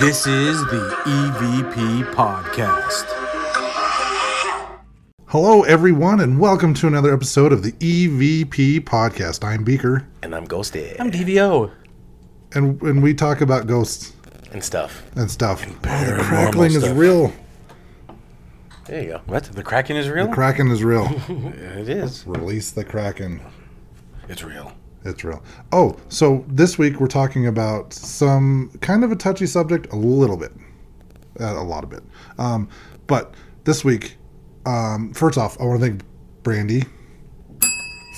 This is the EVP Podcast. Hello, everyone, and welcome to another episode of the EVP Podcast. I'm Beaker, And I'm Ghosty I'm DVO. and and we talk about ghosts and stuff. and stuff. Oh, the paranormal crackling is stuff. real. There you go. What? The Kraken is real? The Kraken is real. It is. Release the Kraken. it's real. It's real. Oh, so this week we're talking about some kind of a touchy subject, a little bit, uh, a lot of it. Um, but this week, um, first off, I want to thank Brandy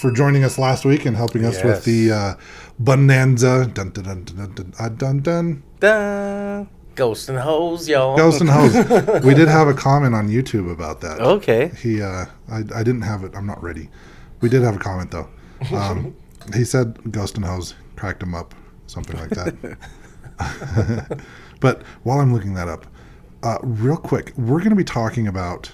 for joining us last week and helping us with the uh, bonanza. Dun dun dun dun dun dun. dun, dun. Ghost and hoes, y'all. Ghost and hose. we did have a comment on YouTube about that. Okay. He, uh, I, I didn't have it. I'm not ready. We did have a comment though. Um, he said ghost and hose cracked him up, something like that. but while I'm looking that up, uh, real quick, we're going to be talking about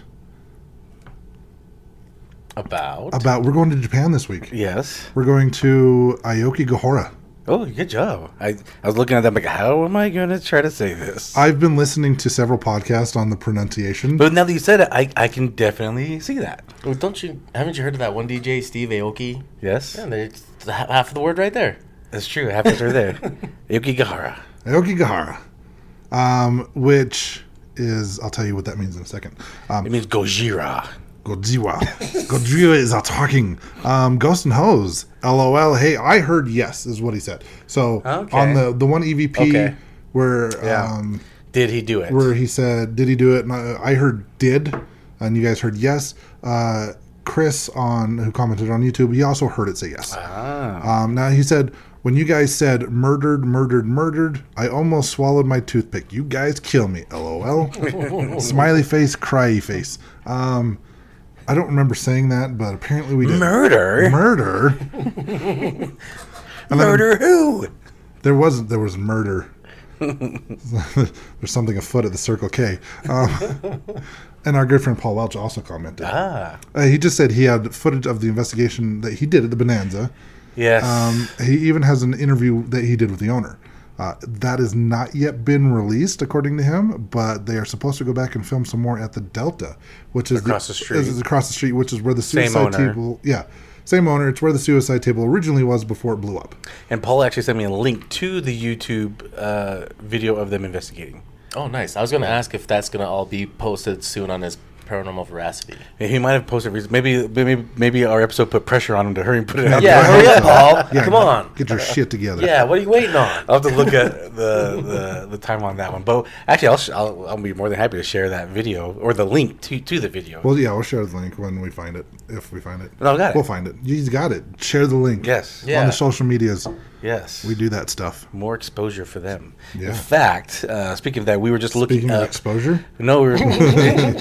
About. about we're going to Japan this week. yes. We're going to Aoki Gahara. Oh, good job. I, I was looking at them like, how am I going to try to say this? I've been listening to several podcasts on the pronunciation. but now that you said it, I, I can definitely see that. Well, don't you? Haven't you heard of that one DJ, Steve Aoki? Yes. Yeah, there's ha- half of the word right there. That's true. Half are there. Yuki Gahara. Aoki Gahara, um, which is I'll tell you what that means in a second. Um, It means Gojira. Godziwa. Godziwa is a talking. Um, Ghost and Hose. LOL. Hey, I heard yes is what he said. So Okay. on the the one EVP Okay. where Yeah. um, Did he do it? where he said did he do it? And I, I heard did, and you guys heard yes. Uh, Chris on who commented on YouTube, he also heard it say yes. ah. Um, now he said, when you guys said murdered, murdered, murdered, I almost swallowed my toothpick. You guys kill me. LOL. Smiley face, cryy face. Um, I don't remember saying that, but apparently we did. Murder? Murder. Murder who? There was there was murder. There's something afoot at the Circle K. Um, and our good friend Paul Welch also commented. Ah. Uh, he just said he had footage of the investigation that he did at the Bonanza. Yes. Um, he even has an interview that he did with the owner. Uh, that has not yet been released, according to him, but they are supposed to go back and film some more at the Delta, which is Across the street. Is across the street, which is where the Same suicide owner. table. Yeah, same owner. It's where the suicide table originally was before it blew up. And Paul actually sent me a link to the YouTube uh, video of them investigating. Oh, nice. I was gonna ask if that's gonna all be posted soon on his paranormal veracity. And He might have posted recently. Maybe, maybe, maybe our episode put pressure on him to hurry and put it out. Yeah, I hurry up. Paul. Yeah, Come on. get your shit together. Yeah, what are you waiting on? I'll have to look at the, the, the time on that one. But actually, I'll, sh- I'll I'll be more than happy to share that video or the link to, to the video. Well, yeah, we'll share the link when we find it, if we find it. No, I got it. We'll find it. You got it. Share the link. yes. Yeah. On the social medias, Yes. we do that stuff. more exposure for them. Yeah. In fact, uh, speaking of that, we were just looking. Speaking up- exposure, No, we were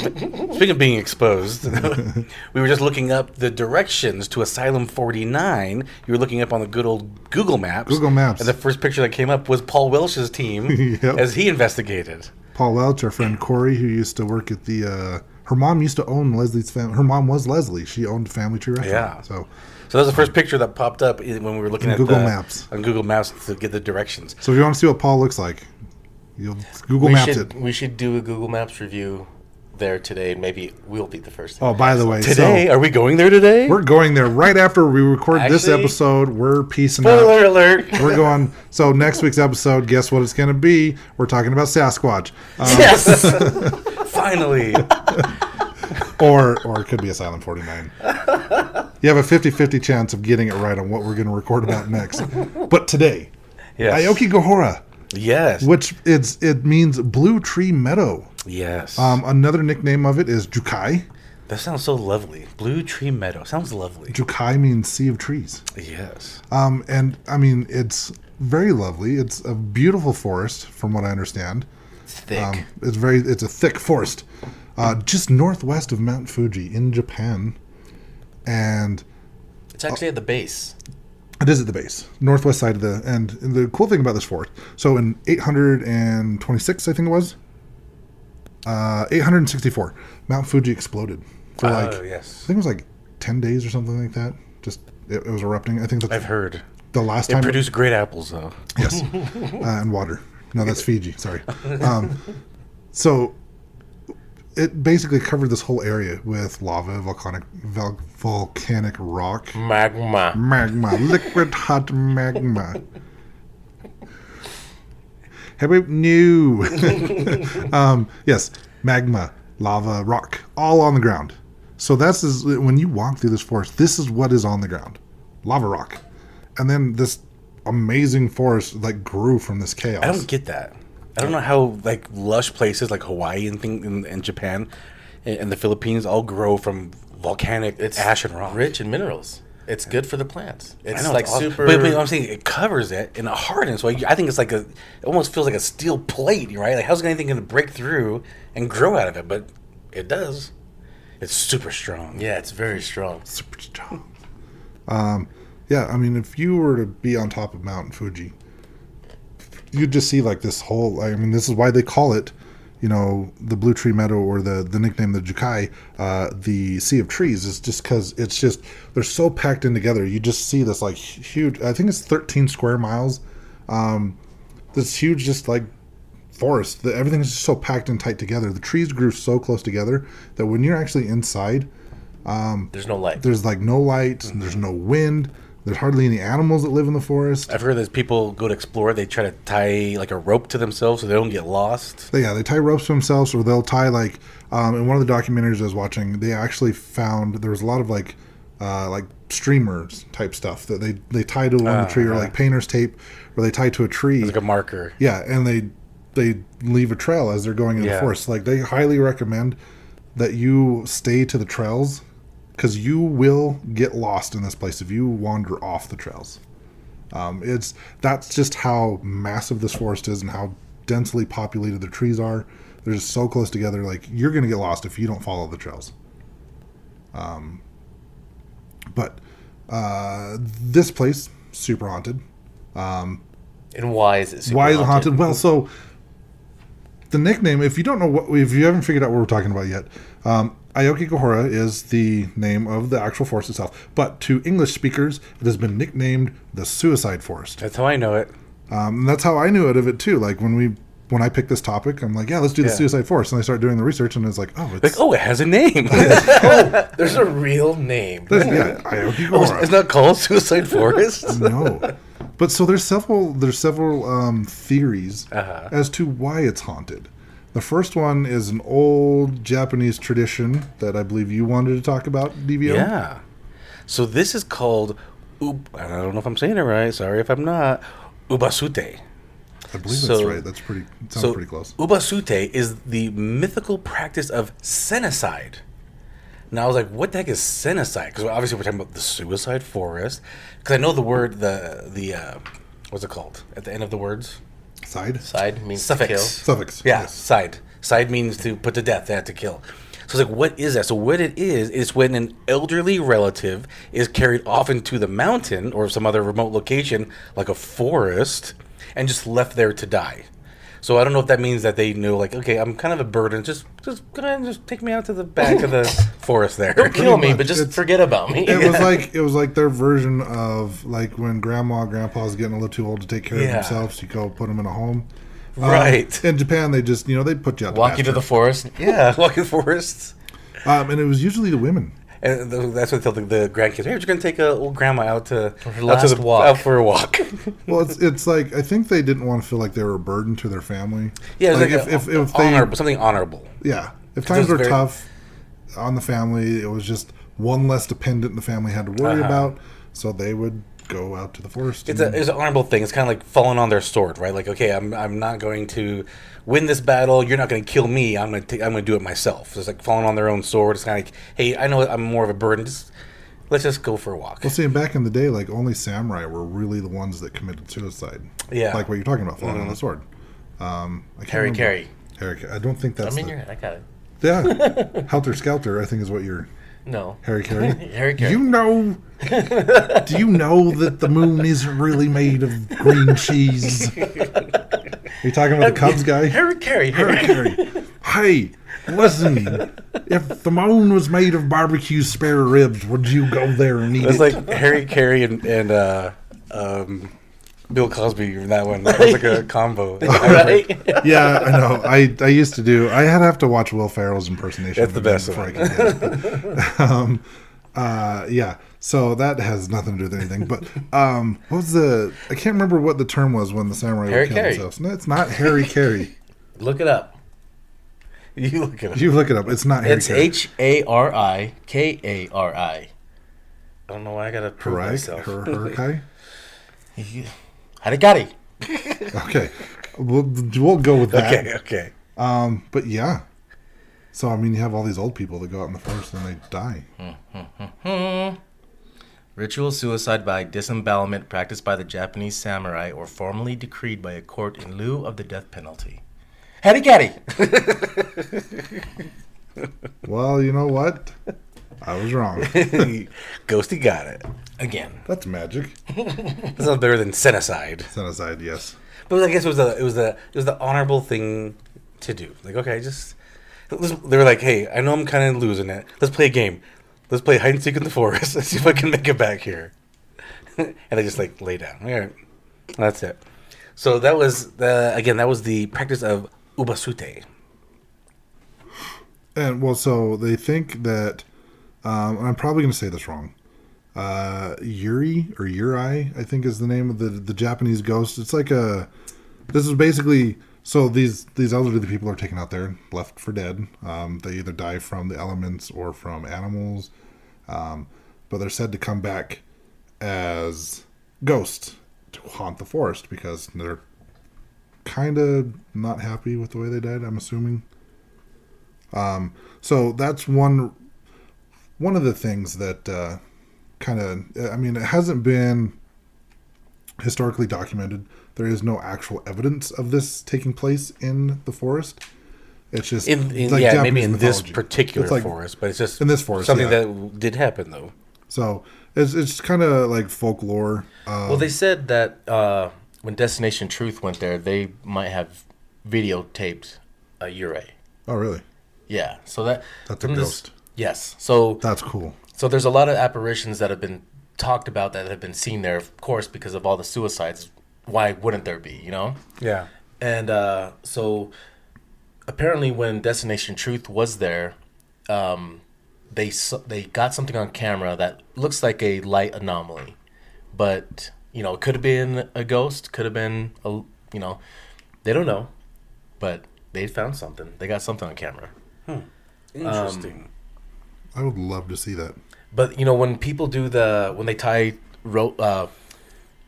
speaking of being exposed. we were just looking up the directions to Asylum 49. You were looking up on the good old Google Maps. Google Maps. And the first picture that came up was Paul Welch's team Yep. as he investigated. Paul Welch, our friend Corey, who used to work at the. Uh, her mom used to own Leslie's family. Her mom was Leslie. She owned Family Tree Restaurant. Yeah. So, So that was the first picture that popped up when we were looking On at Google the- Maps. on Google Maps to get the directions. so if you want to see what Paul looks like, you'll Google We Maps should it. we should do a Google Maps review there today. and Maybe we'll be the first. Oh, by the way, Today, so are we going there today? we're going there right after we record this episode. We're piecing out. Spoiler alert! We're going. So next week's episode, guess what it's going to be? We're talking about Sasquatch, um, yes, finally. or or it could be Asylum Forty Nine. You have a 50-50 chance of getting it right on what we're going to record about next. But today, Yes. Aoki Gohora, Yes. which it's it means blue tree meadow. Yes. Um, another nickname of it is Jukai. that sounds so lovely. Blue Tree Meadow sounds lovely. Jukai means sea of trees. Yes. Um, and I mean, it's very lovely. It's a beautiful forest, from what I understand. It's thick. Um, it's very, it's a thick forest, uh, just northwest of Mount Fuji in Japan, and it's actually at the base. it is at the base, northwest side of the. And the cool thing about this fort, so in 826, I think it was, uh, 864, Mount Fuji exploded for like, oh yes. I think it was like 10 days or something like that. Just it, it was erupting. I think that's I've heard. the last It time. produced great apples though. Yes, uh, and water. No, that's Fiji. Sorry. Um, so it basically covered this whole area with lava, volcanic, vol- volcanic rock, Magma. magma, liquid hot magma. How about new? um, yes, magma, lava, rock, all on the ground. So that's is, when you walk through this forest. This is what is on the ground, lava rock, and then this amazing forest like grew from this chaos. I don't get that. I don't know how like lush places like Hawaii and thing and, and Japan and, and the Philippines all grow from volcanic It's ash and rock. Rich in minerals. It's good for the plants. It's I know, like it's awesome. super. But, but I'm saying it covers it and it hardens. So I, I think it's like a. It almost feels like a steel plate, right? Like how's anything going to break through and grow out of it? But it does. It's super strong. yeah, it's very strong. super strong. Um, yeah, I mean, if you were to be on top of Mount Fuji, you'd just see like this whole. I mean, this is why they call it, you know, the Blue Tree Meadow or the the nickname the Jukai, uh, the Sea of Trees, is just because it's just they're so packed in together. You just see this like huge. I think it's 13 square miles. Um, this huge, just like forest. The, everything is just so packed and tight together. The trees grew so close together that when you're actually inside, um, There's no light. there's like no light, there's no wind, there's hardly any animals that live in the forest. I've heard that people go to explore. They try to tie like a rope to themselves so they don't get lost. They, yeah, they tie ropes to themselves, or they'll tie like. Um, in one of the documentaries I was watching, they actually found there was a lot of like, uh, like streamers type stuff that they they tie to one tree, or like painter's tape, where they tie to a tree. Like a marker. Yeah, and they they leave a trail as they're going in the forest. Like they highly recommend that you stay to the trails because you will get lost in this place if you wander off the trails. Um, it's that's just how massive this forest is and how densely populated the trees are. They're just so close together. Like you're gonna get lost if you don't follow the trails. Um, but uh, this place super haunted. and why is it super Why is it haunted? Well, so the nickname, if you don't know what, if you haven't figured out what we're talking about yet, um, Aoki Kohora is the name of the actual forest itself. But to English speakers, it has been nicknamed the Suicide Forest. That's how I know it. Um, and that's how I knew it of it too. Like when we, when I picked this topic, I'm like, yeah, let's do the Yeah. Suicide Forest, and I start doing the research, and it's like, oh, it's Like, oh, it has a name. There's a real name. yeah, Aoki Kohora. it's not called Suicide Forest. no but so there's several there's several um, theories Uh-huh. as to why it's haunted the first one is an old japanese tradition that i believe you wanted to talk about dvo Yeah. So this is called. Ub- I don't know if I'm saying it right. Sorry if I'm not. Ubasute. i believe So- that's right that's pretty sounds so pretty close Ubasute is the mythical practice of senicide. Now I was like, what the heck is senicide? Because obviously we're talking about the suicide forest. Because I know the word the the uh, what's it called at the end of the words side Side means suffix. to kill. suffix Yeah, yes. side. Side means to put to death, they had to kill. So it's like, what is that? So what it is is when an elderly relative is carried off into the mountain or some other remote location, like a forest, and just left there to die. So I don't know if that means that they knew, like, okay, I'm kind of a burden. Just, just go ahead and just take me out to the back of the forest there. Or kill me, much. but just It's- forget about me. it was like it was like their version of like when grandma and grandpa's getting a little too old to take care Yeah. of themselves you go put them in a home Um, Right. in japan they just you know they put you out Walk you to the forest. yeah, walking forests. um, and it was usually the women And that's what they tell the, the grandkids. Hey, we're just gonna take a old grandma out to her out to the, walk." out for a walk. Well, it's it's like I think they didn't want to feel like they were a burden to their family. Yeah, it was like, like, if, a- if if they honorable, something honorable. yeah, if times was were very- tough on the family, it was just one less dependent the family had to worry Uh-huh. about, so they would go out to the forest. It's, a, it's an honorable thing. It's kind of like falling on their sword, right? Like, okay, I'm, I'm not going to win this battle. You're not going to kill me. I'm going to I'm going to do it myself. It's like falling on their own sword. It's kind of like, hey, I know I'm more of a burden. Just let's just go for a walk. well, see, back in the day, like only samurai were really the ones that committed suicide. Yeah. like what you're talking about, falling on the sword. Um, I can't Harry remember- Carey. Harry, I don't think that's. I mean, the- you're, I got it. yeah, Helter Skelter. I think is what you're. No. Harry Carey. Harry Carey. You know, do you know that the moon isn't really made of green cheese? Are you talking about the Cubs guy? Harry Carey. Harry Carey. Hey, listen. If the moon was made of barbecue spare ribs, would you go there and eat It's it? like Harry Carey and, and uh, um, Bill Cosby in that one. That was like a combo. right? Yeah, I know. I, I used to do. I had to have to watch Will Ferrell's impersonation. That's of the best before one. I could get um, uh, yeah. So that has nothing to do with anything. But um, what was the? I can't remember what the term was when the samurai Harry would kill Carey. themselves. No, it's not Harry Carey. Look it up. You look it up. You look it up. It's not Harry It's Carey. H A R I K A R I. I don't know why I gotta prove Right? myself. Her, her Kai? Harigari. Okay. We'll, we'll go with that. Okay, okay. Um, but yeah. So I mean, you have all these old people that go out in the forest and they die. Ritual suicide by disembowelment practiced by the Japanese samurai or formally decreed by a court in lieu of the death penalty. Harigari. Well, you know what? I was wrong. Ghosty got it. Again. That's magic. That not better than senicide. Set aside, yes. But I guess it was the it was the it was the honorable thing to do. Like, okay, just let's- they were like, hey, I know I'm kind of losing it. Let's play a game. Let's play hide and seek in the forest. Let's see if I can make it back here. and they just like lay down. All right, that's it. So that was the again that was the practice of ubasute. And well, so they think that, um, I'm probably going to say this wrong. Uh, Yuri or Yuri, I think is the name of the the Japanese ghost. It's like a. This is basically so these these elderly people are taken out there, left for dead. Um, they either die from the elements or from animals, um, but they're said to come back as ghosts to haunt the forest because they're kind of not happy with the way they died. I'm assuming. Um, so that's one one of the things that uh, kind of I mean it hasn't been historically documented. There is no actual evidence of this taking place in the forest. It's just In, in like yeah, maybe Japanese in this particular like- forest, but it's just in this forest, something yeah. that did happen though. So it's it's kind of like folklore. Um, Well, they said that uh, when Destination Truth went there, they might have videotaped a Ure. oh, really? Yeah, so that That's a from this- ghost. Yes, so That's cool. so there's a lot of apparitions that have been talked about that have been seen there, of course, because of all the suicides. Why wouldn't there be? You know. Yeah. And uh, so apparently, when Destination Truth was there, um, they they got something on camera that looks like a light anomaly, but you know, it could have been a ghost, could have been a you know, they don't know, but they found something. They got something on camera. Hmm. Interesting. I would love to see that. But you know, when people do the when they tie rope, uh,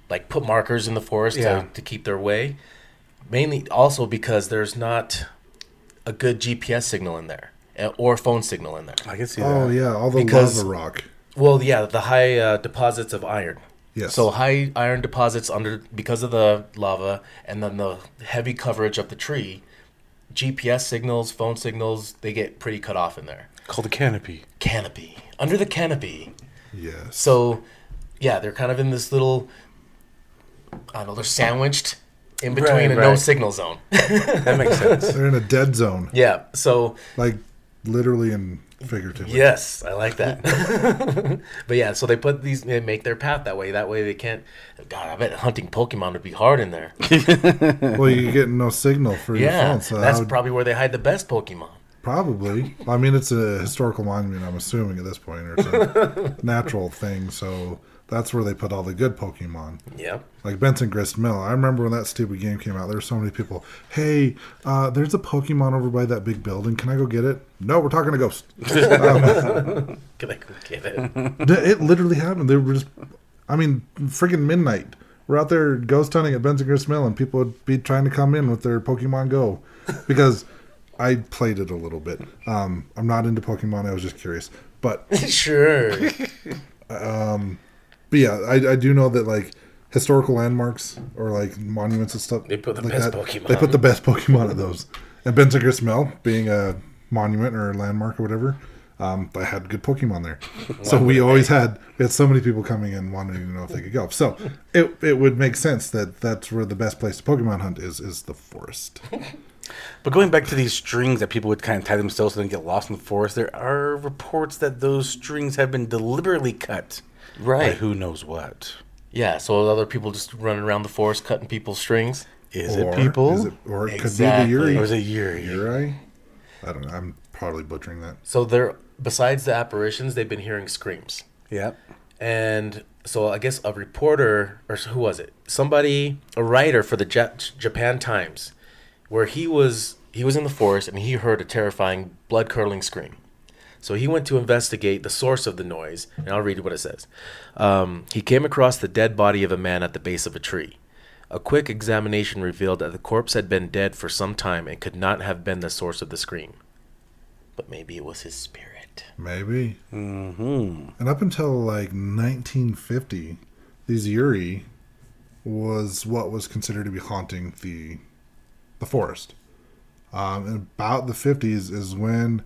like put markers in the forest Yeah. to, to keep their way, mainly also because there's not a good GPS signal in there uh, or phone signal in there. I can see that. Oh yeah, all the Because- lava rock. Well, yeah, the high uh, deposits of iron. Yes. So high iron deposits under because of the lava, and then the heavy coverage of the tree. GPS signals, phone signals, they get pretty cut off in there. Called the canopy. Canopy under the canopy. yes. So, yeah, they're kind of in this little. I don't know. They're sandwiched in between Right, a no signal zone. That makes sense. They're in a dead zone, yeah. So like literally and figuratively. yes, I like that. but yeah, so they put these. They make their path that way. That way they can't. God, I bet hunting Pokemon would be hard in there. Well, you get no signal for your Yeah, phone, so that's would- probably where they hide the best Pokemon. Probably. I mean, it's a historical monument, I'm assuming, at this point, or it's a natural thing. So that's where they put all the good Pokemon. Yep. Like Benson Grist Mill. I remember when that stupid game came out, there were so many people, hey, uh, there's a Pokemon over by that big building. Can I go get it? No, we're talking to Ghost. Um, Can I go get it? it literally happened. They were just, I mean, friggin' midnight. We're out there ghost hunting at Benson Grist Mill, and people would be trying to come in with their Pokemon Go because I played it a little bit. Um, I'm not into Pokemon. I was just curious, but sure. but yeah, I, I do know that like historical landmarks or like monuments and stuff. They put the like best that, Pokemon. They put the best Pokemon at those. And Benson Grist Mill being a monument or a landmark or whatever. Um, I had good Pokemon there, so we always had we had so many people coming in wanting to know if they could go. So it it would make sense that that's where the best place to Pokemon hunt is is the forest. But going back to these strings that people would kind of tie themselves so they get lost in the forest, there are reports that those strings have been deliberately cut. By Right. who knows what. Yeah, so other people just running around the forest cutting people's strings. Is or it people? Is it, or it Exactly. could be the Yuri. or is it Yuri? Yuri? I don't know. I'm probably butchering that. So they're besides the apparitions, they've been hearing screams. Yep. And so I guess a reporter or who was it? Somebody, a writer for the Jap- Japan Times, where he was he was in the forest and he heard a terrifying blood curdling scream. So he went to investigate the source of the noise, and I'll read what it says. Um, he came across the dead body of a man at the base of a tree. A quick examination revealed that the corpse had been dead for some time and could not have been the source of the scream. But maybe it was his spirit. Maybe. Mm-hmm. And up until like 1950, these Yuri was what was considered to be haunting the the forest. Um, about the 50s is when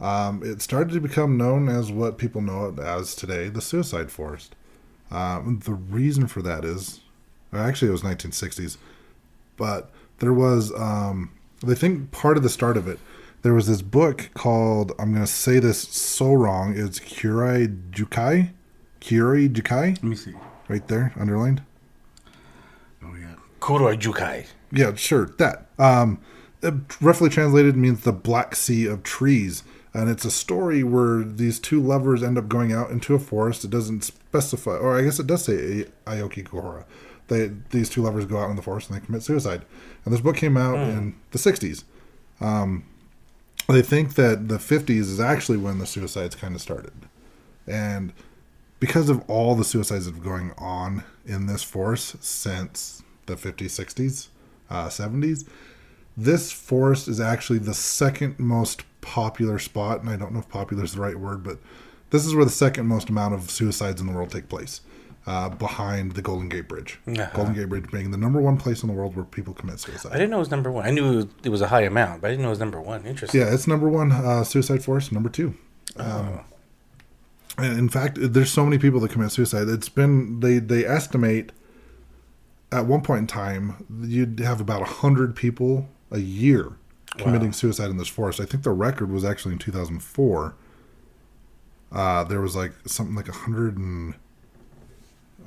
um, it started to become known as what people know it as today, the suicide forest. Um, the reason for that is, actually, it was 1960s, but there was, um, they think part of the start of it, there was this book called, I'm going to say this so wrong, it's Kurai Jukai? Kurai Jukai? Let me see. Right there, underlined. Oh yeah. Kuroi Jukai. Yeah, sure, that. Um, it roughly translated means the Black Sea of Trees. And it's a story where these two lovers end up going out into a forest. It doesn't specify, or I guess it does say Aoki Kuhara. They, these two lovers go out in the forest and they commit suicide. And this book came out in the 60s. Um, they think that the 50s is actually when the suicides kind of started. And because of all the suicides that have going on in this forest since the 50s, 60s, uh, 70s, this forest is actually the second most popular spot. And I don't know if popular is the right word, but this is where the second most amount of suicides in the world take place. Uh, behind the Golden Gate Bridge. Uh-huh. Golden Gate Bridge being the number one place in the world where people commit suicide. I didn't know it was number one. I knew it was, it was a high amount, but I didn't know it was number one. Interesting. Yeah, it's number one uh, suicide forest. Number two. Um, and in fact, there's so many people that commit suicide. It's been they they estimate at one point in time you'd have about hundred people a year committing suicide in this forest. I think the record was actually in 2004. Uh, there was like something like a hundred and.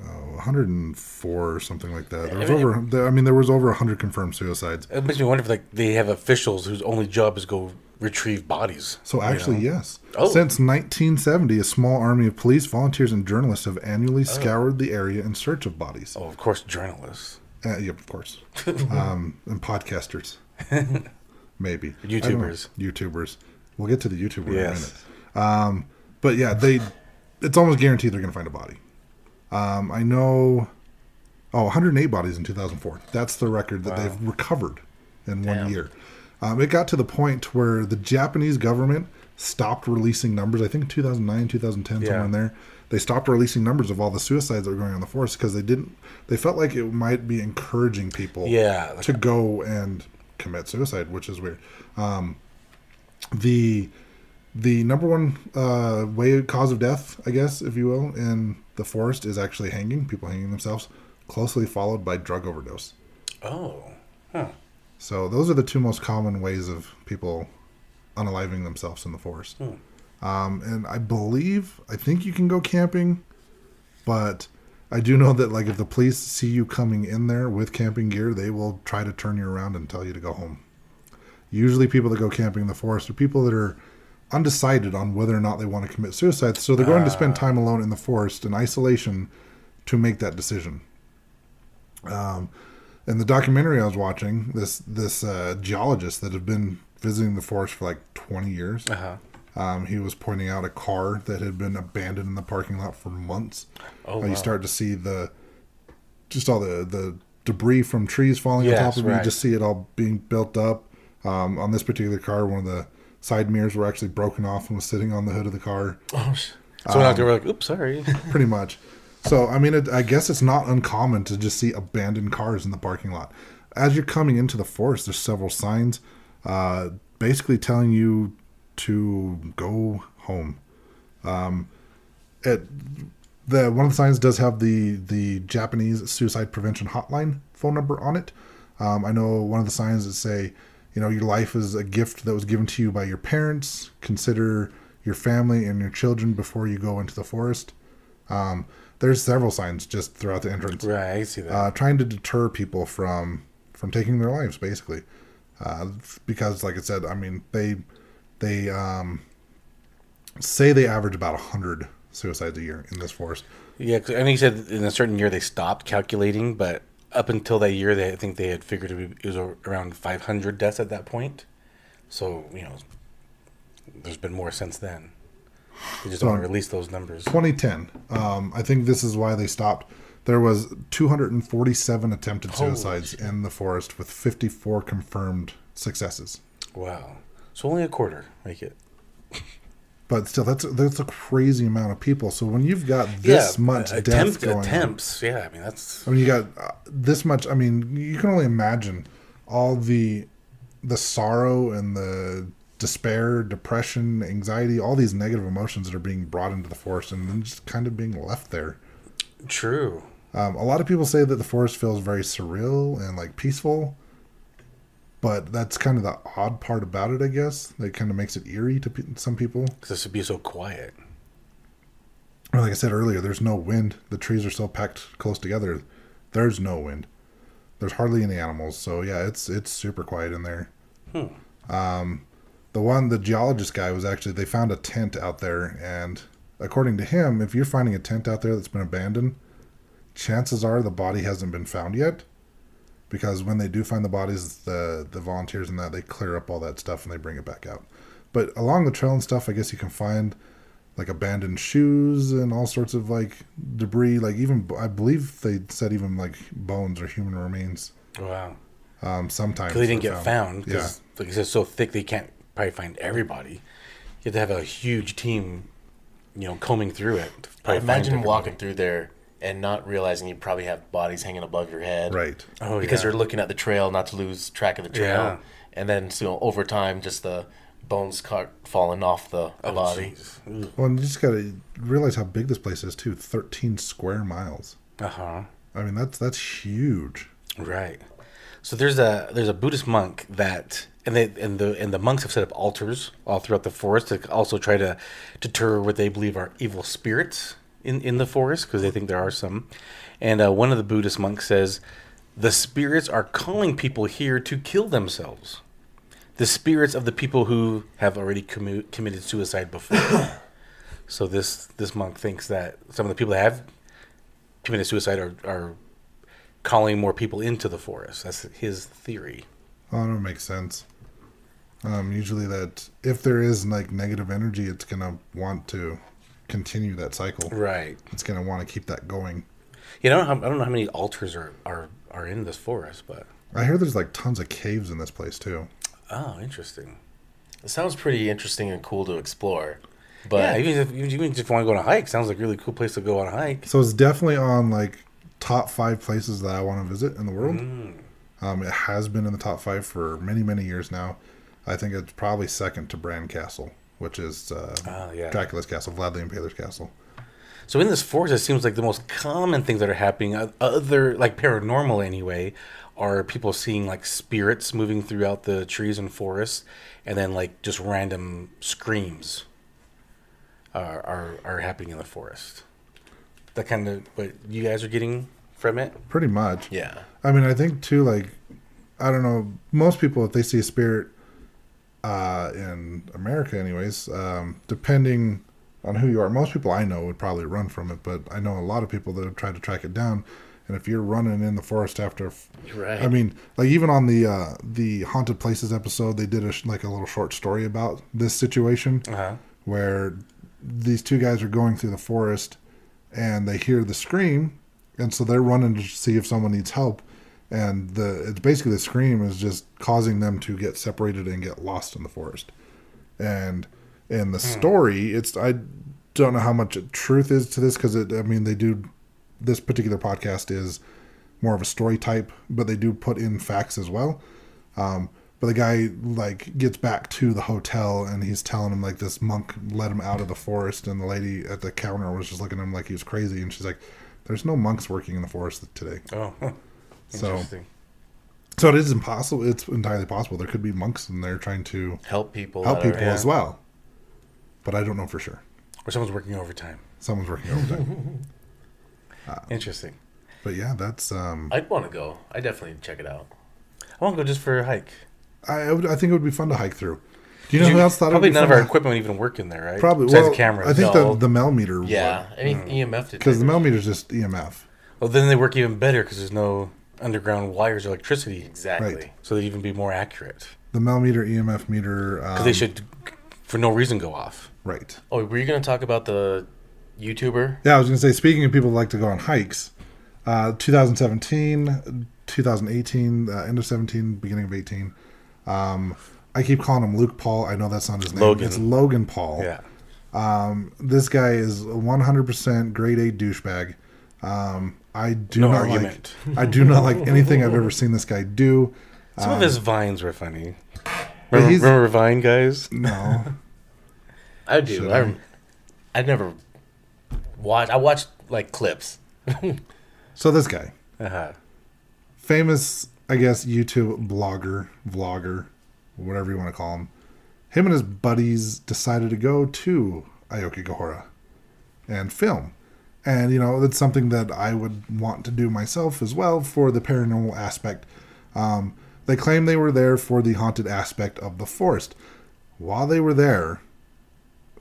Oh, 104 or something like that. There was I mean- over. There, I mean, there was over 100 confirmed suicides. It makes me wonder if like they have officials whose only job is go retrieve bodies. So actually, yes. Oh. Since 1970, a small army of police, volunteers, and journalists have annually scoured the area in search of bodies. Oh, of course, journalists. Uh, yep, of course. um, and podcasters, maybe know. YouTubers. YouTubers. We'll get to the YouTuber in a minute. Um, but yeah, they. It's almost guaranteed they're going to find a body. Um, I know. Oh, 108 bodies in 2004. That's the record that they've recovered in one Damn. year. Um, it got to the point where the Japanese government stopped releasing numbers. I think 2009, 2010, somewhere in there. They stopped releasing numbers of all the suicides that were going on in the forest because they didn't. They felt like it might be encouraging people Yeah, like- to go and commit suicide, which is weird. Um, the the number one uh, way cause of death, I guess, if you will, in the forest is actually hanging. People hanging themselves, closely followed by drug overdose. Oh, huh. So those are the two most common ways of people unaliving themselves in the forest. Um, and I believe, I think you can go camping, but I do know that like if the police see you coming in there with camping gear, they will try to turn you around and tell you to go home. Usually, people that go camping in the forest are people that are undecided on whether or not they want to commit suicide, so they're going to spend time alone in the forest in isolation to make that decision. Um, in the documentary I was watching, this this uh, geologist that had been visiting the forest for like 20 years, Uh-huh. um, he was pointing out a car that had been abandoned in the parking lot for months. Oh, Uh, You start to see the just all the the debris from trees falling Yes, on top of it. right. You just see it all being built up. Um, on this particular car, one of the side mirrors were actually broken off and was sitting on the hood of the car. Oh, So um, they were like, "Oops, sorry." pretty much. So I mean, it, I guess it's not uncommon to just see abandoned cars in the parking lot. As you're coming into the forest, there's several signs, uh, basically telling you to go home. Um, it the one of the signs does have the the Japanese suicide prevention hotline phone number on it. Um, I know one of the signs that say, you know, your life is a gift that was given to you by your parents. Consider your family and your children before you go into the forest. Um, there's several signs just throughout the entrance, Right, I see that. uh, trying to deter people from from taking their lives, basically. Uh, because, like I said, I mean they they um, say they average about hundred suicides a year in this forest. yeah, know you said in a certain year they stopped calculating, but up until that year, they I think they had figured it was around 500 deaths at that point. So you know, there's been more since then. They just don't want to release those numbers. 2010. Um, I think this is why they stopped. There was 247 attempted Holy suicides in the forest with 54 confirmed successes. Wow. So only a quarter make it. But still, that's that's a crazy amount of people. So when you've got this much uh, death attempt- going, on, attempts. Yeah, I mean that's I mean, you got uh, this much. I mean, you can only imagine all the the sorrow and the despair, depression, anxiety, all these negative emotions that are being brought into the forest and then just kind of being left there. true. Um, a lot of people say that the forest feels very surreal and like peaceful, but that's kind of the odd part about it, I guess. That kind of makes it eerie to pe- some people. Because this would be so quiet. Or like I said earlier, there's no wind. The trees are so packed close together. There's no wind. There's hardly any animals. So yeah, it's it's super quiet in there. Hmm. Um, the one the geologist guy was actually they found a tent out there, and according to him, if you're finding a tent out there that's been abandoned, chances are the body hasn't been found yet. Because when they do find the bodies, the the volunteers and that they clear up all that stuff and they bring it back out. But along the trail and stuff, I guess you can find like abandoned shoes and all sorts of like debris. Like even I believe they said even like bones or human remains. Wow. Um, sometimes Because they didn't get found. Yeah, Because like I said, so thick they can't probably find everybody. You have to have a huge team, you know, combing through it. to probably Imagine everybody. walking through there and not realizing you probably have bodies hanging above your head. right. Oh, because yeah. you're looking at the trail not to lose track of the trail. Yeah. And then so over time just the bones cart falling off the Oh, body. Well, and you just gotta realize how big this place is too. Thirteen square miles. Uh huh. I mean, that's that's huge. Right. So there's a there's a Buddhist monk that and they and the and the monks have set up altars all throughout the forest to also try to deter what they believe are evil spirits in in the forest because they think there are some. And uh, one of the Buddhist monks says, "The spirits are calling people here to kill themselves. The spirits of the people who have already commu- committed suicide before." so this this monk thinks that some of the people that have committed suicide are, are calling more people into the forest. That's his theory. Oh, that makes sense. Um, usually, that if there is like negative energy, it's gonna want to continue that cycle. Right. It's gonna want to keep that going. You know I don't know how many altars are, are, are in this forest, but I hear there's like tons of caves in this place too. oh, interesting. It sounds pretty interesting and cool to explore. But yeah, even if you even just want to go on a hike, sounds like a really cool place to go on a hike. So it's definitely on like top five places that I want to visit in the world. Um, it has been in the top five for many, many years now. I think it's probably second to Bran Castle, which is uh, Oh, yeah. Dracula's castle, Vlad the Impaler's castle. So in this forest, it seems like the most common things that are happening, other like paranormal anyway, are people seeing like spirits moving throughout the trees and forests, and then like just random screams are are, are happening in the forest. That kind of what you guys are getting from it. Pretty much. yeah. I mean, I think too, like, I don't know, most people, if they see a spirit uh, in America, anyways, um, depending on who you are, most people I know would probably run from it, but I know a lot of people that have tried to track it down. And if you're running in the forest after, Right. I mean, like even on the uh, the haunted places episode, they did a sh- like a little short story about this situation Uh huh. where these two guys are going through the forest and they hear the scream and so they're running to see if someone needs help and the it's basically the scream is just causing them to get separated and get lost in the forest. And in the story it's i don't know how much truth is to this because it i mean they do this particular podcast is more of a story type but they do put in facts as well. Um, but the guy like gets back to the hotel and he's telling him like this monk let him out of the forest and the lady at the counter was just looking at him like he was crazy. And she's like there's no monks working in the forest today. Oh. So- so it is impossible it's entirely possible there could be monks in there trying to Help people. help that are- people yeah. as well but i don't know for sure Or someone's working overtime. someone's working overtime Interesting. But yeah, that's um, I'd want to go. I definitely check it out. I want to go just for a hike. I I, would, I think it would be fun to hike through. Do you know who else thought Probably it would be none of our equipment would even work in there, right? Probably. Besides Well, the cameras. I think No. the the Mel meter. Yeah, any. EMF Because the detectors. Mel meter is just EMF. Well, then they work even better because there's no underground wires electricity. Exactly. Right. So they'd even be more accurate. The Mel meter EMF meter. Um, Because they should, for no reason, go off. Right. Oh, were you gonna talk about the YouTuber? Yeah, I was going to say, speaking of people who like to go on hikes, uh, 2017, 2018, uh, end of 17, beginning of 18. Um, I keep calling him Luke Paul. I know that's not his name. Logan. It's Logan Paul. Yeah. Um, this guy is 100% grade A douchebag. Um, I do No not argument. like. I do not like anything I've ever seen this guy do. Some of his vines were funny. But Remember, he's- remember Vine guys? No, I do. Should I, I? I never watched. I watched like clips. so this guy, Uh-huh. famous, I guess, YouTube blogger, vlogger, whatever you want to call him. Him and his buddies decided to go to Aokigahara and film. And, you know, that's something that I would want to do myself as well for the paranormal aspect. Um, they claim they were there for the haunted aspect of the forest. While they were there,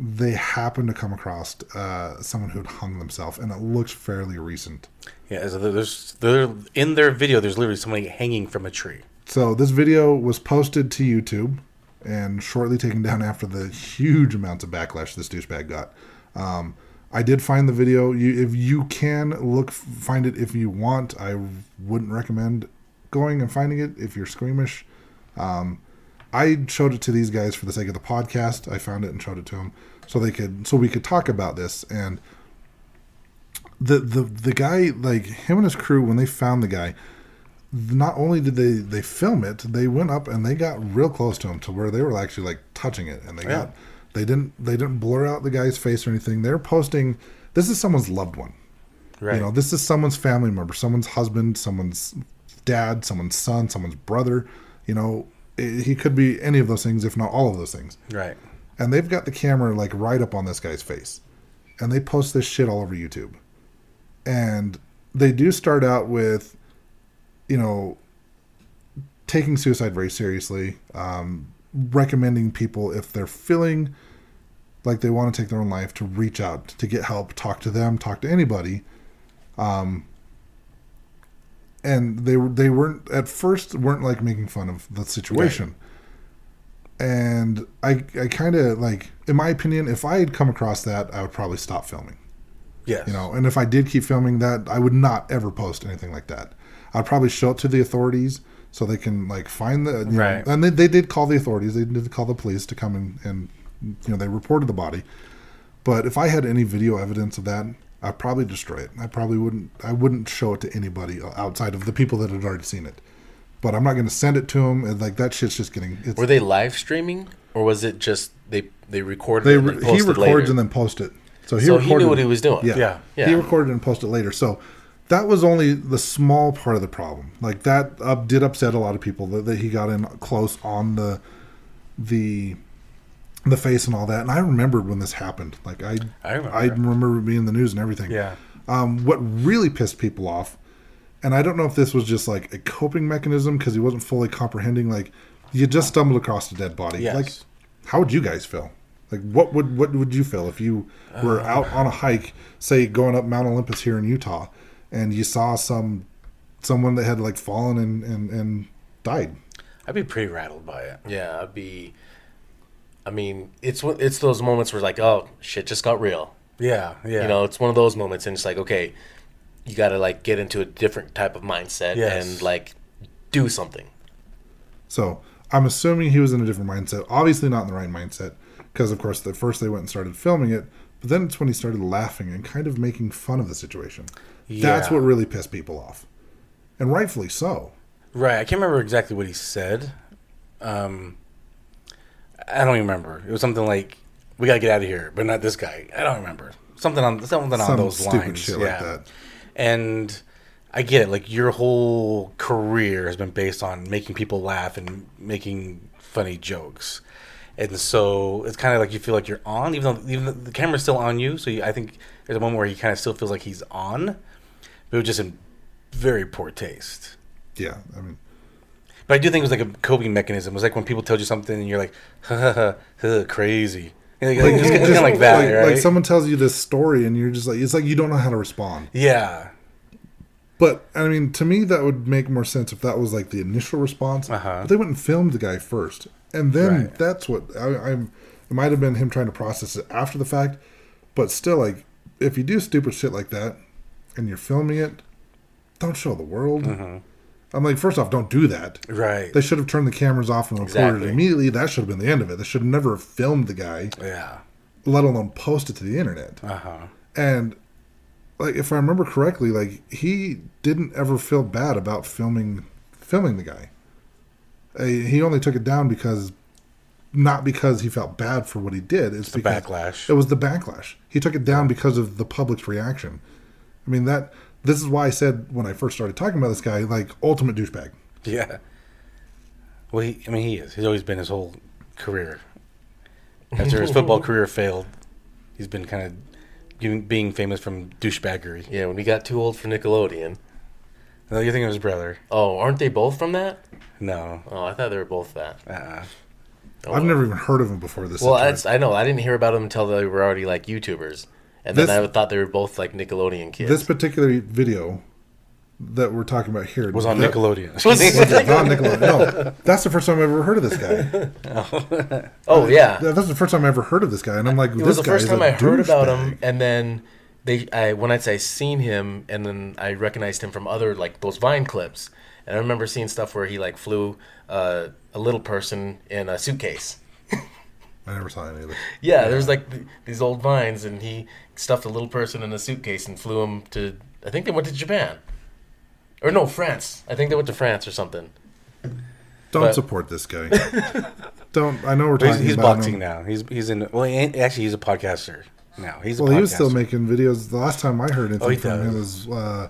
they happened to come across uh, someone who had hung themselves, and it looks fairly recent. Yeah, so there's there in their video. There's literally somebody hanging from a tree. So this video was posted to YouTube and shortly taken down after the huge amounts of backlash this douchebag got. Um, I did find the video. You, if you can look, find it if you want. I wouldn't recommend going and finding it if you're squeamish. Um, I showed it to these guys for the sake of the podcast. I found it and showed it to them so they could, so we could talk about this. And the the the guy, like him and his crew, when they found the guy, not only did they they film it, they went up and they got real close to him to where they were actually like touching it, and they Yeah. got they didn't they didn't blur out the guy's face or anything. They're posting this is someone's loved one. Right. You know, this is someone's family member, someone's husband, someone's dad, someone's son, someone's brother. You know, i- he could be any of those things, if not all of those things. right. And they've got the camera like right up on this guy's face, and they post this shit all over YouTube. And they do start out with, you know, taking suicide very seriously, um, recommending people if they're feeling like they want to take their own life to reach out to get help, talk to them, talk to anybody. Um, and they were they weren't at first weren't like making fun of the situation. And I I kind of like in my opinion, if I had come across that, I would probably stop filming Yes. you know and if i did keep filming that i would not ever post anything like that i'd probably show it to the authorities so they can like find the you know, Right. and they, they did call the authorities they did call the police to come and, and you know they reported the body but if i had any video evidence of that i'd probably destroy it i probably wouldn't i wouldn't show it to anybody outside of the people that had already seen it but i'm not going to send it to them and like that shit's just getting it's, Were they live streaming, or was it just they they recorded they it re- and he records later? and then post it so he so he knew what he was doing. yeah. Yeah. Yeah. He recorded and posted later. So that was only the small part of the problem. Like that uh, did upset a lot of people that, that he got in close on the the the face and all that. And I remembered when this happened. Like I I remember. I remember being in the news and everything. Yeah. Um, what really pissed people off, and I don't know if this was just like a coping mechanism because he wasn't fully comprehending. Like you just stumbled across a dead body. Yes. Like how would you guys feel? Like what would what would you feel if you were out on a hike, say going up Mount Olympus here in Utah, and you saw some someone that had like fallen and and, and died? I'd be pretty rattled by it. Yeah, I'd be. I mean, it's one- it's those moments where like, oh shit, just got real. Yeah. Yeah. You know, it's one of those moments, and it's like, okay, you got to like get into a different type of mindset Yes. and like do something. So I'm assuming he was in a different mindset. Obviously not in the right mindset, because of course at first they went and started filming it, but then it's when he started laughing and kind of making fun of the situation. That's Yeah. what really pissed people off, and rightfully so. Right. I can't remember exactly what he said. Um, I don't even remember. It was something like, "We gotta get out of here," but not this guy. I don't remember. Something on something on those stupid lines. shit yeah. like that. And I get it. Like your whole career has been based on making people laugh and making funny jokes. And so it's kind of like you feel like you're on, even though even though the camera's still on you. So you, I think there's a moment where he kind of still feels like he's on. It was just in very poor taste. Yeah, I mean, But I do think it was like a coping mechanism. It was like when people tell you something and you're like, ha ha ha, ha crazy. Like, like, kind of like that, like, right? like someone tells you this story and you're just like, it's like you don't know how to respond. yeah. But I mean, to me, that would make more sense if that was like the initial response. Uh-huh. But they went and filmed the guy first, and then Right. that's what I, I'm. It might have been him trying to process it after the fact, but still, like, if you do stupid shit like that, and you're filming it, don't show the world. Mm-hmm. I'm like, first off, don't do that. Right. They should have turned the cameras off and recorded Exactly. it immediately. That should have been the end of it. They should have never have filmed the guy, yeah. let alone post it to the internet. Uh huh. And like if I remember correctly, like he didn't ever feel bad about filming filming the guy. Uh, he only took it down because not because he felt bad for what he did. It's The because backlash. It was the backlash. He took it down because of the public's reaction. I mean that this is why I said when I first started talking about this guy, like ultimate douchebag. Yeah. Well, he, I mean, he is. He's always been his whole career. After his football career failed, he's been kind of being, being famous from douchebaggery. Yeah, when he got too old for Nickelodeon. No, you think of his brother? Oh, aren't they both from that? No. Oh, I thought they were both that. Uh, Oh, I've never even heard of him before this. Well, entire- I know. I didn't hear about them until they were already like YouTubers, and This- then I thought they were both like Nickelodeon kids. this particular video that we're talking about here was on that- Nickelodeon. was not Nickelodeon. No, that's the first time I've ever heard of this guy. oh yeah, Yeah, That's the first time I ever heard of this guy, and I'm like, it this was the guy first is time a I heard about him, and then they, I when I say seen him, and then I recognized him from other like those Vine clips, and I remember seeing stuff where he like flew uh, a little person in a suitcase. I never saw any of it. Yeah, there's like th- these old vines, and he stuffed a little person in a suitcase and flew him to. I think they went to Japan, or no, France. I think they went to France or something. Don't But- support this guy. Don't. I know we're But he's, talking he's about boxing him. now. He's he's in. Well, he ain't- actually, he's a podcaster now. He's a Well, he was still making videos. The last time I heard anything Oh, he from him was uh,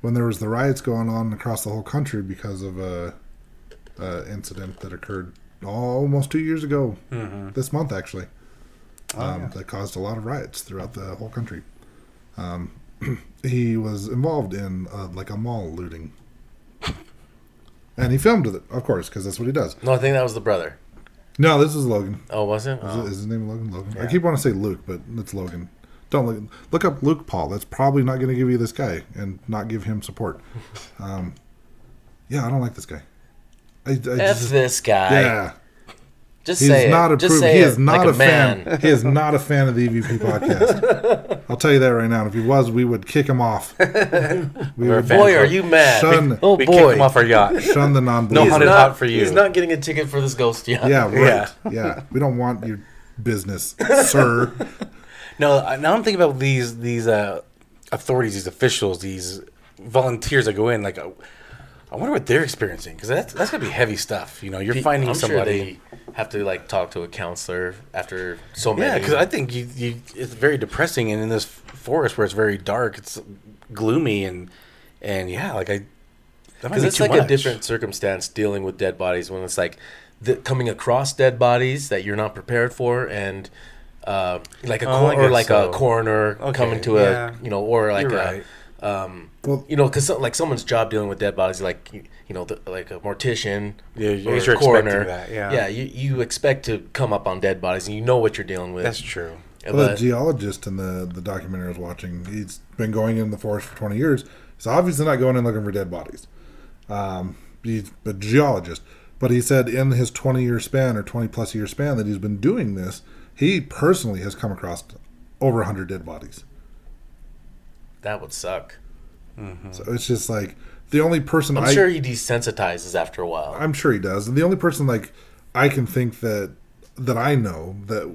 when there was the riots going on across the whole country because of a, a incident that occurred almost two years ago. Mm-hmm. This month, actually, Oh, um, that caused a lot of riots throughout the whole country. Um, he was involved in uh, like a mall looting, and he filmed it, of course, because that's what he does. No, I think that was the brother. No, this is Logan. Oh, was it? Is, Oh. is his name Logan? Logan. I keep wanting to say Luke, but it's Logan. Don't look look up Luke Paul. That's probably not going to give you this guy and not give him support. Um, yeah, I don't like this guy. I, I F just, this guy. yeah, Just he's say not it. a Just proof. say He it is not like a, a fan. he is not a fan of the EVP podcast. I'll tell you that right now. If he was, we would kick him off. We would Boy, are you mad? Shun, Oh we boy. kicked him off our yacht. shun the non business. No He's haunted not- hot for you. He's not getting a ticket for this ghost yet. Yeah, right. Yeah. Yeah. we don't want your business, sir. No, now I'm thinking about these these uh, authorities, these officials, these volunteers that go in. Like, uh, I wonder what they're experiencing because that's that's gonna be heavy stuff. You know, you're finding I'm somebody. sure have to like talk to a counselor after so many. Yeah, because I think you, you it's very depressing, and in this forest where it's very dark, it's gloomy, and and yeah, like I that might because be it's too like a much. different circumstance dealing with dead bodies when it's like the, coming across dead bodies that you're not prepared for and uh, like a Oh, cor- or like so. a coroner Okay, coming to yeah. a you know or like You're a right. Um, Well- you know because like someone's job dealing with dead bodies like you, you know the, like a mortician Yeah, you're- or a coroner that, yeah. yeah you, you expect to come up on dead bodies and you know what you're dealing with That's true. Well, the geologist in the, the documentary I was watching, he's been going in the forest for 20 years. He's obviously not going in looking for dead bodies. Um, he's a geologist. But he said in his 20 year span or 20 plus year span that he's been doing this, he personally has come across over 100 dead bodies. That would suck mm-hmm. So it's just like the only person I'm I, sure he desensitizes after a while I'm sure he does. And the only person like I can think that that I know that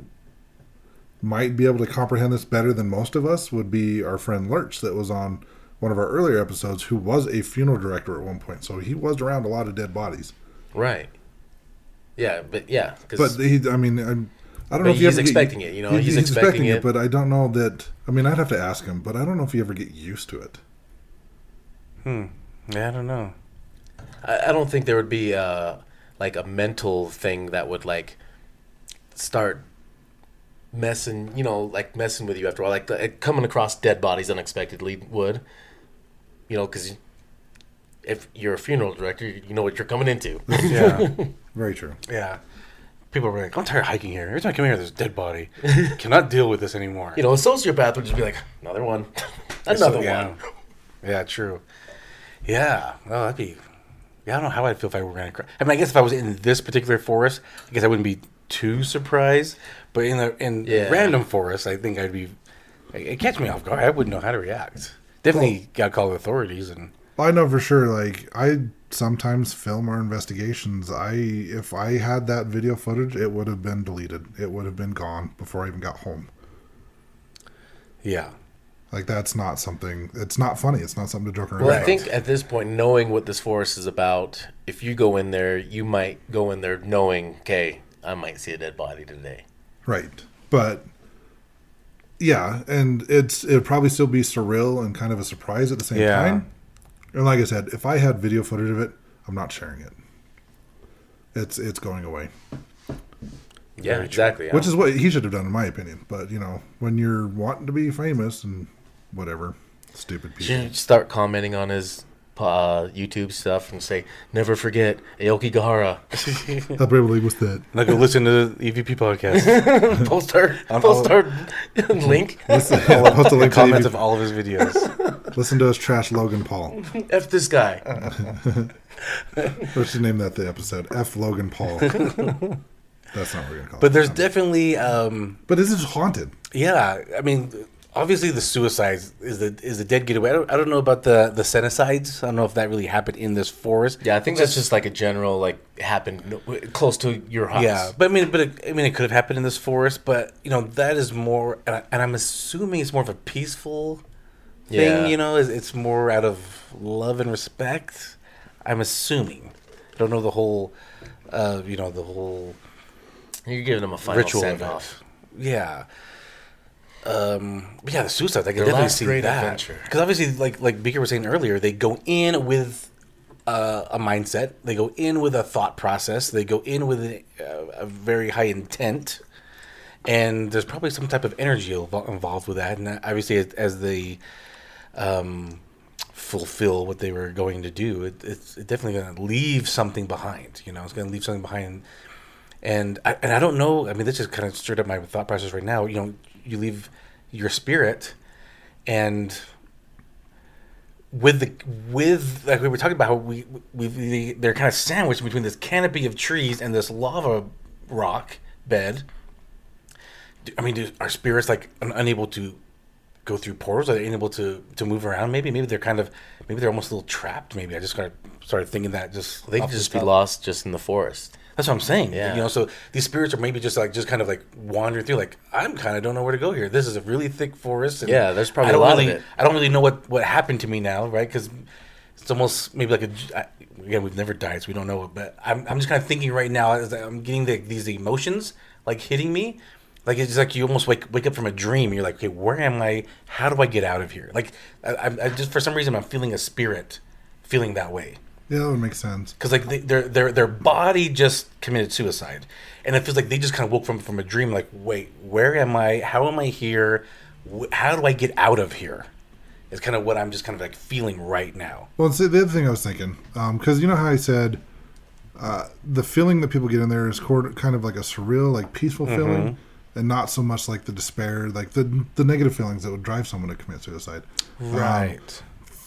might be able to comprehend this better than most of us would be our friend Lurch that was on one of our earlier episodes who was a funeral director at one point. So he was around a lot of dead bodies. right yeah but yeah 'cause- But he I mean I'm I don't But know if you he's ever get- expecting it, you know, he's expecting it. but I don't know that. I mean, I'd have to ask him, but I don't know if you ever get used to it. Hmm. Yeah, I don't know. I, I don't think there would be uh, like a mental thing that would like start messing, you know, like messing with you after a while, like, like coming across dead bodies unexpectedly would. you know, because if you're a funeral director, you know what you're coming into. Yeah. Very true. yeah. People are like, I'm tired of hiking here. Every time I come here, there's a dead body. Cannot deal with this anymore. you know, a sociopath would just be like, another one, another yeah. one. Yeah, true. Yeah. Oh, that'd be. Yeah, I don't know how I'd feel if I ran across. I mean, I guess if I was in this particular forest, I guess I wouldn't be too surprised. But in the in Yeah. random forest, I think I'd be. It catch me off guard. I wouldn't know how to react. Definitely got to call the authorities and. I know for sure. Like I sometimes film our investigations. I if I had that video footage, it would have been deleted. It would have been gone before I even got home. Yeah. Like that's not something. It's not funny. It's not something to joke around. Well, I about. think at this point, knowing what this forest is about, if you go in there, you might go in there knowing, okay, I might see a dead body today. Right. But yeah, and it's it'd probably still be surreal and kind of a surprise at the same Yeah. time. And like I said, if I had video footage of it, I'm not sharing it. It's it's going away. Yeah, exactly. Which is what he should have done in my opinion. But you know, when you're wanting to be famous and whatever, stupid people. Should you start commenting on his uh, YouTube stuff and say, "Never forget Aoki Gahara." How bravely was that? Now go listen to the EVP podcast. post our On post all- our link. Listen, I'll post a link to Comments the- of all of his videos. Listen to us trash Logan Paul. F this guy. Or should name that the episode? F Logan Paul. That's not what we're gonna call But it. there's Um, definitely. um but this is haunted. Yeah, I mean, obviously the suicides is the is the dead getaway. I don't, I don't know about the the senicides. I don't know if that really happened in this forest. Yeah, I think that's just like a general like happened close to your house. Yeah, but I mean, but it, I mean, it could have happened in this forest. But you know, that is more, and, I, and I'm assuming it's more of a peaceful thing. Yeah. You know, it's, it's more out of love and respect. I'm assuming. I don't know the whole, uh, you know, the whole You're giving them a final ritual send off. Yeah. Um, but yeah, the suicides. I can Their definitely last see great that adventure. because obviously, like like Beaker was saying earlier, they go in with uh, a mindset. They go in with a thought process. They go in with a, a very high intent, and there's probably some type of energy involved with that. And obviously, as, as they um, fulfill what they were going to do, it, it's definitely going to leave something behind. You know, it's going to leave something behind and I, and I don't know. I mean, this just kind of stirred up my thought process right now. You know, you leave your spirit, and with the with like we were talking about how we we, we they're kind of sandwiched between this canopy of trees and this lava rock bed. I mean, do, are spirits like un- unable to go through portals? Are they unable to to move around? Maybe maybe they're kind of maybe they're almost a little trapped. Maybe I just got started thinking that just They could just be top. lost just in the forest. That's what I'm saying. Yeah. You know, so these spirits are maybe just like just kind of like wandering through. Like I'm kind of don't know where to go here. This is a really thick forest. And Yeah, there's probably a lot of it. I don't really know what what happened to me now, right? Because it's almost maybe like a. I, again, we've never died, so we don't know. But I'm I'm just kind of thinking right now as I'm getting the, these emotions like hitting me. Like it's like you almost wake wake up from a dream. You're like, okay, where am I? How do I get out of here? Like I, I just for some reason I'm feeling a spirit, feeling that way Yeah, that would make sense. because like they, their their their body just committed suicide, and it feels like they just kind of woke from from a dream. Like, wait, where am I? How am I here? How do I get out of here? It's kind of what I'm just kind of like feeling right now. Well, see, the other thing I was thinking, because you know how I said uh, the feeling that people get in there is kind of like a surreal, like peaceful Mm-hmm. feeling, and not so much like the despair, like the the negative feelings that would drive someone to commit suicide. Um,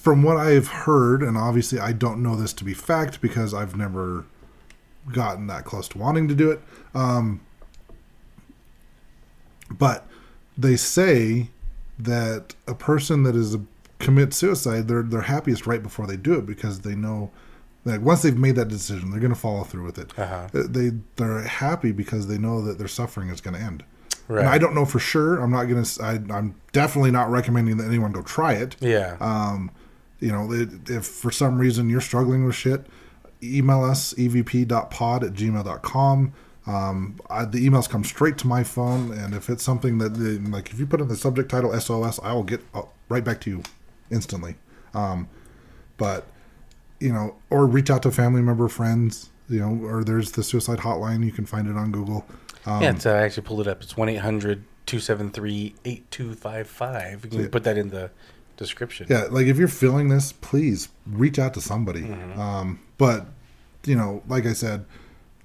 from what I've heard, and obviously I don't know this to be fact because I've never gotten that close to wanting to do it. Um, but they say that a person that is a, commits suicide, they're they're happiest right before they do it because they know that once they've made that decision, they're going to follow through with it. Uh-huh. They they're happy because they know that their suffering is going to end. Right. And I don't know for sure. I'm not going to. I'm definitely not recommending that anyone go try it. Yeah. Um, you know, it, if for some reason you're struggling with shit, email us evp.pod at gmail.com. Um, I, the emails come straight to my phone, and if it's something that, like, if you put in the subject title SOS, I will get uh, right back to you instantly. Um, but, you know, or reach out to family member, friends, you know, or there's the suicide hotline. You can find it on Google. Um, yeah, it's, uh, I actually pulled it up. It's 1 800 273 8255. You can put that in the description. Yeah, like if you're feeling this, please reach out to somebody. Mm-hmm. Um, but you know, like I said,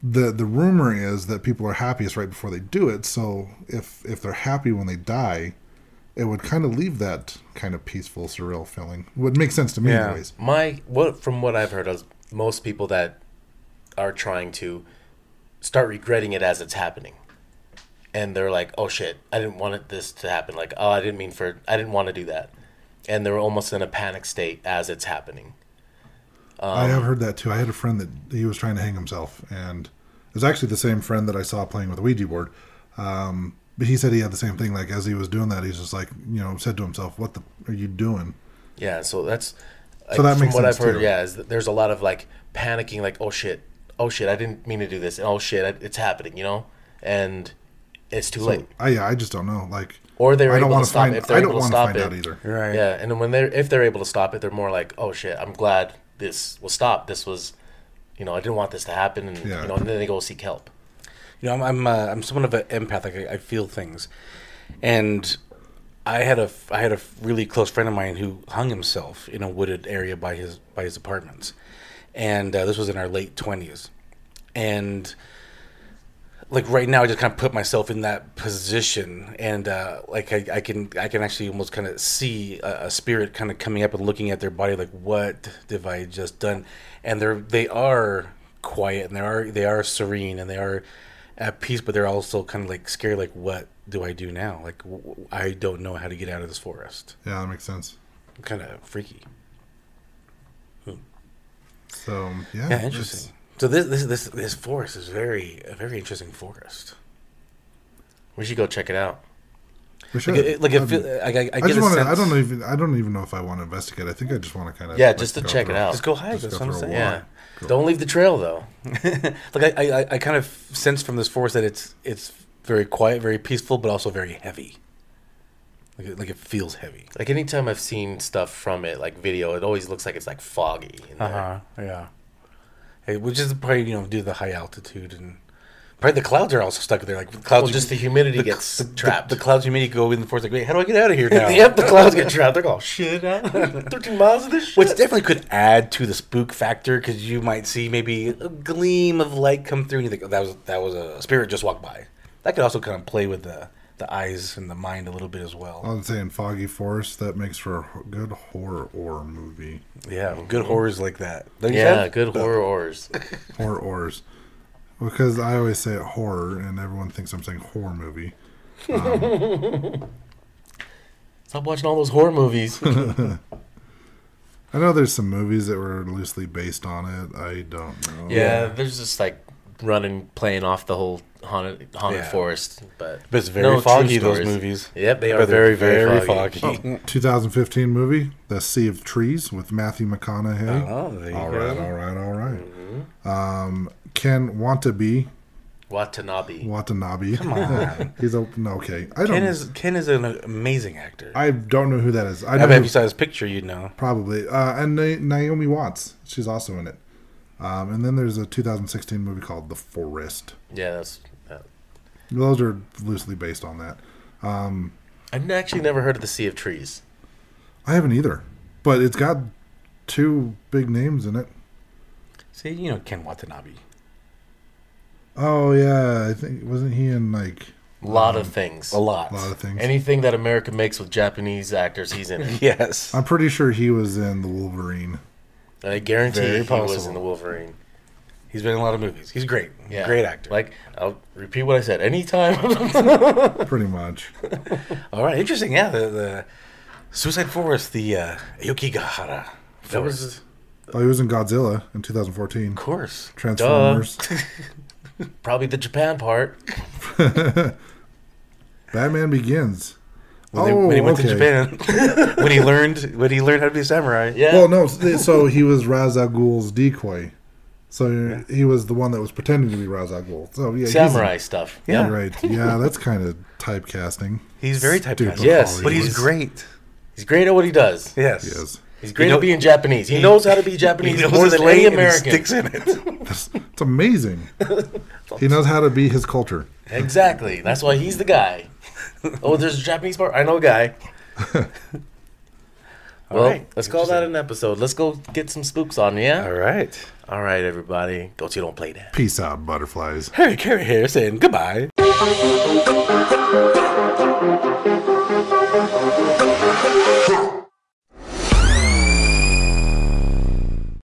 the the rumor is that people are happiest right before they do it. So if if they're happy when they die, it would kind of leave that kind of peaceful, surreal feeling. Would make sense to me, Yeah. anyways. My what from what I've heard of most people that are trying to start regretting it as it's happening. And they're like, "Oh shit, I didn't want it, this to happen. Like, oh, I didn't mean for I didn't want to do that." And they're almost in a panic state as it's happening. I have heard that too. I had a friend that he was trying to hang himself, and it was actually the same friend that I saw playing with a Ouija board. Um, but he said he had the same thing. Like as he was doing that, he's just like, you know, said to himself, "What the are you doing?" Yeah, so that's So that from makes what I've heard. too. Yeah, is that there's a lot of like panicking, like oh shit, oh shit, I didn't mean to do this. and Oh shit, I- it's happening, you know, and it's too late. I yeah, I just don't know. Like, Or they're I able to stop find. it. If they're I don't able to want to stop find it. out either. Right. Yeah, and then when they're if they're able to stop it, they're more like, oh shit, I'm glad this was stopped. This was, you know, I didn't want this to happen, and Yeah. you know, and then they go seek help. You know, I'm I'm, uh, I'm someone of an empath. Like I, I feel things, and I had a I had a really close friend of mine who hung himself in a wooded area by his by his apartments, and uh, this was in our late twenties, and like right now, I just kind of put myself in that position, and uh, like I, I can I can actually almost kind of see a, a spirit kind of coming up and looking at their body, like what have I just done? And they're they are quiet and they are they are serene and they are at peace, but they're also kind of like scared, like what do I do now? Like w- I don't know how to get out of this forest. Yeah, that makes sense. Kind of freaky. So yeah, Yeah, interesting. So this this this this forest is very a very interesting forest. We should go check it out. We should. Like, it, like it Um, like, I, I, I get just a want to. sense. I don't even. I don't even know if I want to investigate. I think I just want to kind of. Yeah, just to check it out. Just go hike. Just That's what I'm saying. Yeah, Cool. don't leave the trail though. like I, I, I kind of sense from this forest that it's it's very quiet, very peaceful, but also very heavy. Like it, like it feels heavy. Like anytime I've seen stuff from it, like video, it always looks like it's like foggy. Uh huh. Yeah. Which is probably you know due to the high altitude and probably the clouds are also stuck there. Like the clouds, Well, just the humidity the, gets the, the- trapped. The, clouds humidity go in the forest. Like, wait, how do I get out of here now? yep, the clouds get trapped. They're all oh, shit. Thirteen miles of this shit. Which definitely could add to the spook factor because you might see maybe a gleam of light come through and you think oh, that was that was a spirit just walked by. That could also kind of play with the the eyes and the mind a little bit as well. I was saying foggy forest. That makes for a good horror or movie. Yeah, good horrors like that. Don't yeah, think? good horror horrors. Horror ors. Because I always say horror, and everyone thinks I'm saying horror movie. Um, Stop watching all those horror movies. I know there's some movies that were loosely based on it. I don't know. yeah, there's just like running, playing off the whole haunted haunted Yeah. forest. But But it's very no foggy. Those movies. Yep, they are very very very, very foggy. foggy. 2015 movie, The Sea of Trees, with Matthew McConaughey. Oh, there you all go. right, all right, all right. Um, Ken Wantabe, Watanabe. Watanabe. Come on, he's a no, okay. I don't. Ken is Ken is an amazing actor. I, I don't know who that is. I know bet if who- you saw his picture, you'd know. probably. Uh, and Na- Naomi Watts, she's also in it. Um, and then there's a 2016 movie called The Forest. Yeah, that's. Uh, Those are loosely based on that. I've actually never heard of the Sea of Trees. I haven't either, but it's got two big names in it. See, you know Ken Watanabe. Oh yeah, I think wasn't he in like A lot of things. A lot. a lot of things? Anything that America makes with Japanese actors, he's in it. Yes. I'm pretty sure he was in the Wolverine. I guarantee Very he was in the Wolverine. He's been in a lot of movies. He's great. Yeah, Great actor. Like I'll repeat what I said. Anytime. Pretty much. All right, interesting. Yeah, the, the Suicide Forest, the uh, Aoki Gahara that was Oh, he was in Godzilla in 2014. of course. Transformers. probably the Japan part. Batman Begins. When, they- oh, when he went oh, okay. to Japan, when he learned when he learned how to be a samurai. Yeah. Well, no. So he was Ra's al Ghul's decoy. So he was the one that was pretending to be Ra's al Ghul. So yeah, he's- Samurai stuff. Yeah. Right. Yeah, that's kind of typecasting. He's very Stupid typecast. Yes, but he's Hollywood. great. He's great at what he does. Yes. He is. He's great You know- at being Japanese. He, knows how to be Japanese knows more than lane any American. Sticks in it. It's, it's amazing. he knows how to be his culture. Exactly. That's why he's the guy. oh, there's a Japanese part. I know a guy. Well, right. let's call that an episode. Let's go get some spooks on, yeah? All right. All right, everybody. Don't you don't play that. Peace out, butterflies. Harry Carey here saying goodbye.